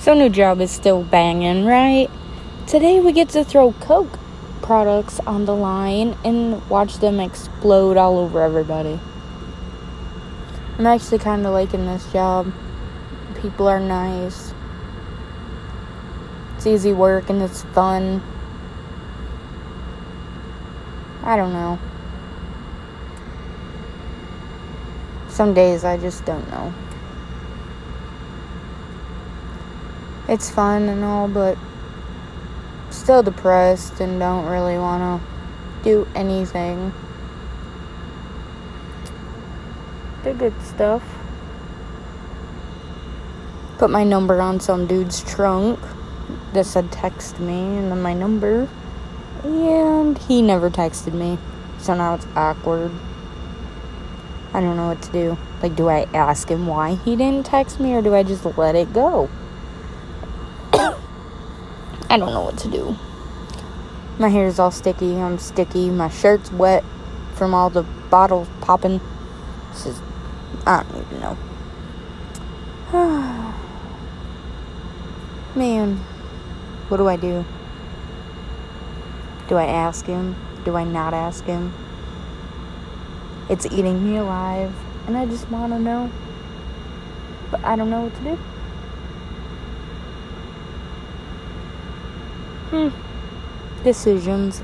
So, new job is still banging, right? Today we get to throw Coke products on the line and watch them explode all over everybody. I'm actually kind of liking this job. People are nice. It's easy work and it's fun. I don't know. Some days I just don't know. It's fun and all, but still depressed and don't really want to do anything. The good stuff. Put my number on some dude's trunk that said text me and then my number. And he never texted me. So now it's awkward. I don't know what to do. Like, do I ask him why he didn't text me or do I just let it go? I don't know what to do. My hair is all sticky. I'm sticky. My shirt's wet from all the bottles popping. This is. I don't even know. Man, what do I do? Do I ask him? Do I not ask him? It's eating me alive, and I just want to know. But I don't know what to do. Hmm. Decisions.